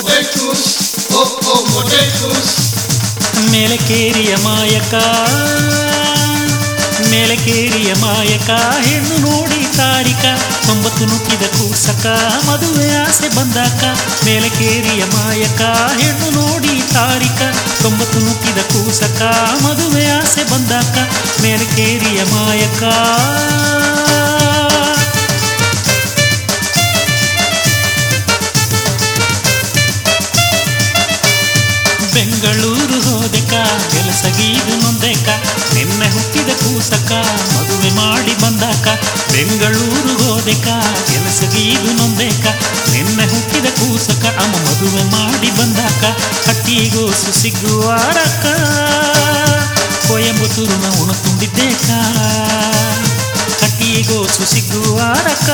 Oh, oh, ಮೇಲಕೇರಿಯ ಮಾಯಕ ಮೇಲಕೇರಿಯ ಮಾಯಕ, ಹೆಣ್ಣು ನೋಡಿ ತಾರಿಕ ತೊಂಬತ್ತು ನುಕ್ಕಿದ ಕೂಸಕ, ಮದುವೆ ಆಸೆ ಬಂದಾಕ. ಮೇಲಕೇರಿಯ ಮಾಯಕ, ಹೆಣ್ಣು ನೋಡಿ ತಾರಿಕ ತೊಂಬತ್ತು ನುಕ್ಕಿದ ಕೂಸಕ, ಮದುವೆ ಆಸೆ ಬಂದಾಕ. ಮೇಲಕೇರಿಯ ಮಾಯಕ. ಕೆಲಸಗೀದು ನೊಂದೆಕ, ನಿನ್ನೆ ಹುಟ್ಟಿದ ಕೂಸಕ ಮದುವೆ ಮಾಡಿ ಬಂದಾಕ, ಬೆಂಗಳೂರು ಹೋದೆಕ ಕೆಲಸಗೀದು ನೊಂದೆಕ, ನಿನ್ನೆ ಹುಟ್ಟಿದ ಕೂಸಕ ಅಮ್ಮ ಮದುವೆ ಮಾಡಿ ಬಂದಾಕ ಹಟ್ಟಿಗೋಸು ಕೊಯಂಬತ್ತೂರು ಕೊಯಂಬತ್ತೂರಿನ ಉಣ ತುಂಬಿದ್ದೇಕ ಹಟ್ಟಿಗೋಸು ಕೊಯಂಬತ್ತೂರು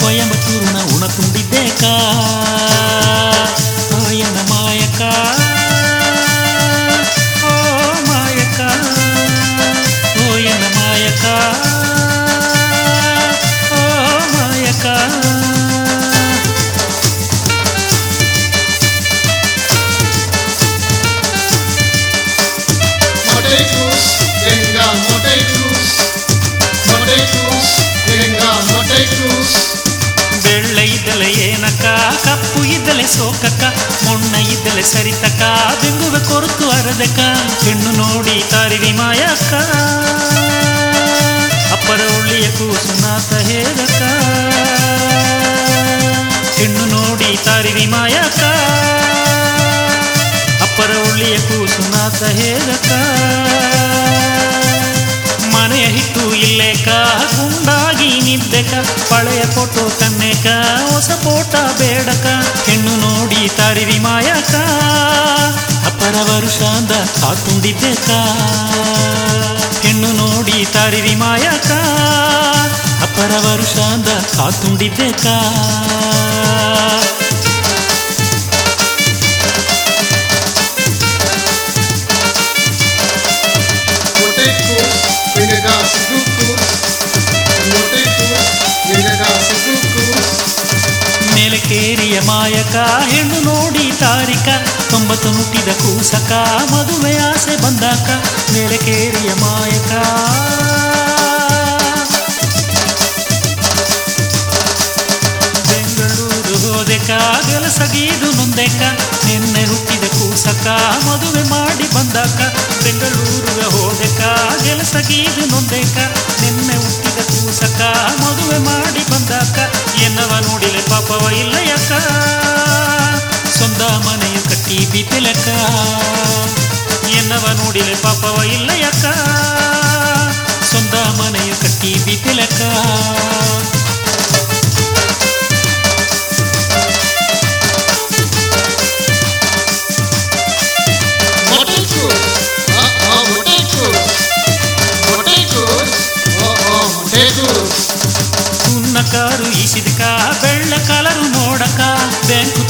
ಕೊಯಂಬತ್ತೂರಿನ ಉಣ ತುಂಬಿದ್ದೇಕ. ಮೊಣ್ಣ ಸರಿತಕ ಬೆಂಗುವೆ ಕೊರತು ಅರದಕ ಹೆಣ್ಣು ನೋಡಿ ತಾರಿವಿ ಮಾಯಕ್ಕ. ಅಪ್ಪರ ಉಳ್ಳಿಯ ಕೂಸುನಾಥ ಹೇಳಕ ಹೆಣ್ಣು ನೋಡಿ ತಾರಿವಿ ಮಾಯಕ್ಕ. ಅಪ್ಪರ ಉಳ್ಳಿಯ ಕೂಸುನಾಥ ಹೇಳಕ ಮನೆಯ ಹಿಟ್ಟು ಇಲ್ಲೇಕ ಗುಂಡಾಗಿ ನಿದ್ದೆಕ, ಪಳೆಯ ಫೋಟೋ ಕನ್ನೆಕ ಹೊಸ ಫೋಟ ಬೇಡಕ ಹೆಣ್ಣು ನೋಡಿ ತಾರಿವಿ ಮಾಯಾಕ ಅಪ್ಪರ ವರುಷಾಂದ ಸಾ. ಹೆಣ್ಣು ನೋಡಿ ತಾರಿರಿ ಮಾಯಾಕ ಅಪ್ಪರ ವರುಷಾಂದ ಕಾತುಂಡಿದ್ದೆಕ ಮೊಟೆಕೂಸ್ ಮಾಯಕ ಹೆಣ್ಣು ನೋಡಿ ತಾರಿಕ, ತೊಂಬತ್ತು ನುಟ್ಟಿದ ಕೂಸಕ ಮದುವೆ ಆಸೆ ಬಂದಾಕ ಮೇಲಕೇರಿಯ ಮಾಯಕ. ಬೆಂಗಳೂರು ಹೋದೆಕ ಕೆಲಸಗೀದು ನೊಂದೆಕ, ನಿನ್ನೆ ಹುಟ್ಟಿದ ಕೂಸಕ, ಮದುವೆ ಮಾಡಿ ಬಂದಾಕ ಬೆಂಗಳೂರಿಗೆ ಹೋದೆಕ ಕೆಲಸಗೀದು ನೊಂದೆಕ. ಬಂದಾಕ ಎನ್ನವ ನೋಡಿಲೆ ಪಾಪವ ಇಲ್ಲ ಯಾಕ ಸ್ವಂತ ಮನೆಯ ಕಟ್ಟಿ ಬಿಪಿಲಕ ಎನ್ನವ ನೋಡಿಲೆ ಪಾಪವ ಇಲ್ಲ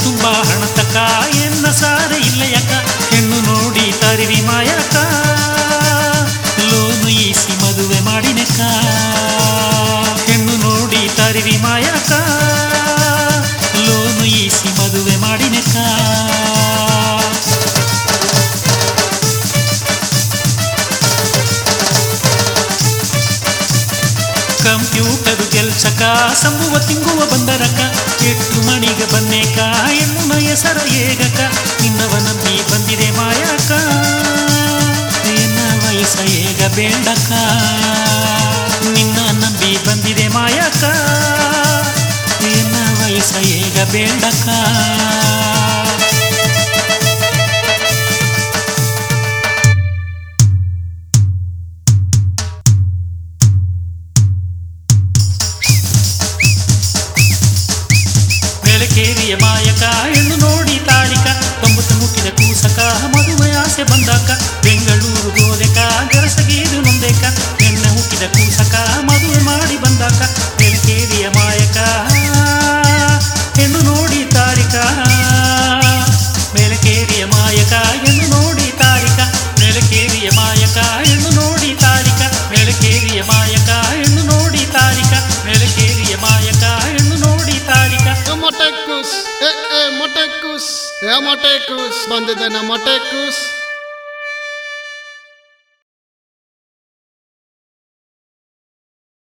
ಬ್ಯಾಂಕು ತುಂಬಾ ಹಣತಕ ಎನ್ನ ಸಾರ ಇಲ್ಲಯಕ ಹೆಣ್ಣು ನೋಡಿ ತರಿವಿ ಮಾಯಕ ಕಂಪ್ಯೂಟರ್ ಕೆಲ್ಸಕ ಸಂಬುವ ತಿಂಗುವ ಬಂದರಕ ಎಟ್ಟು ಮಣಿಗೆ ಬನ್ನೇಕ ಎನ್ನುನ ಹೆಸರ ಏಗಕ ನಿನ್ನವ ನಂಬಿ ಬಂದಿದೆ ಮಾಯಕ ನಿನ್ನ ವಯಸ್ಸ ಏಗ ಬೇಡಕ ನಿನ್ನ ನಂಬಿ ಬಂದಿದೆ ಮಾಯಕ ನಿನ್ನ ವಯಸ್ಸ ಏಗ ಬೇಡಕ திவ்யமாய் ಏ ಮೊಟೆಕೂಸ್ ಏ ಮೊಟೆಕೂಸ್ ಬಂದಿದ್ದಾನೆ ಮೊಟೆಕೂಸ್.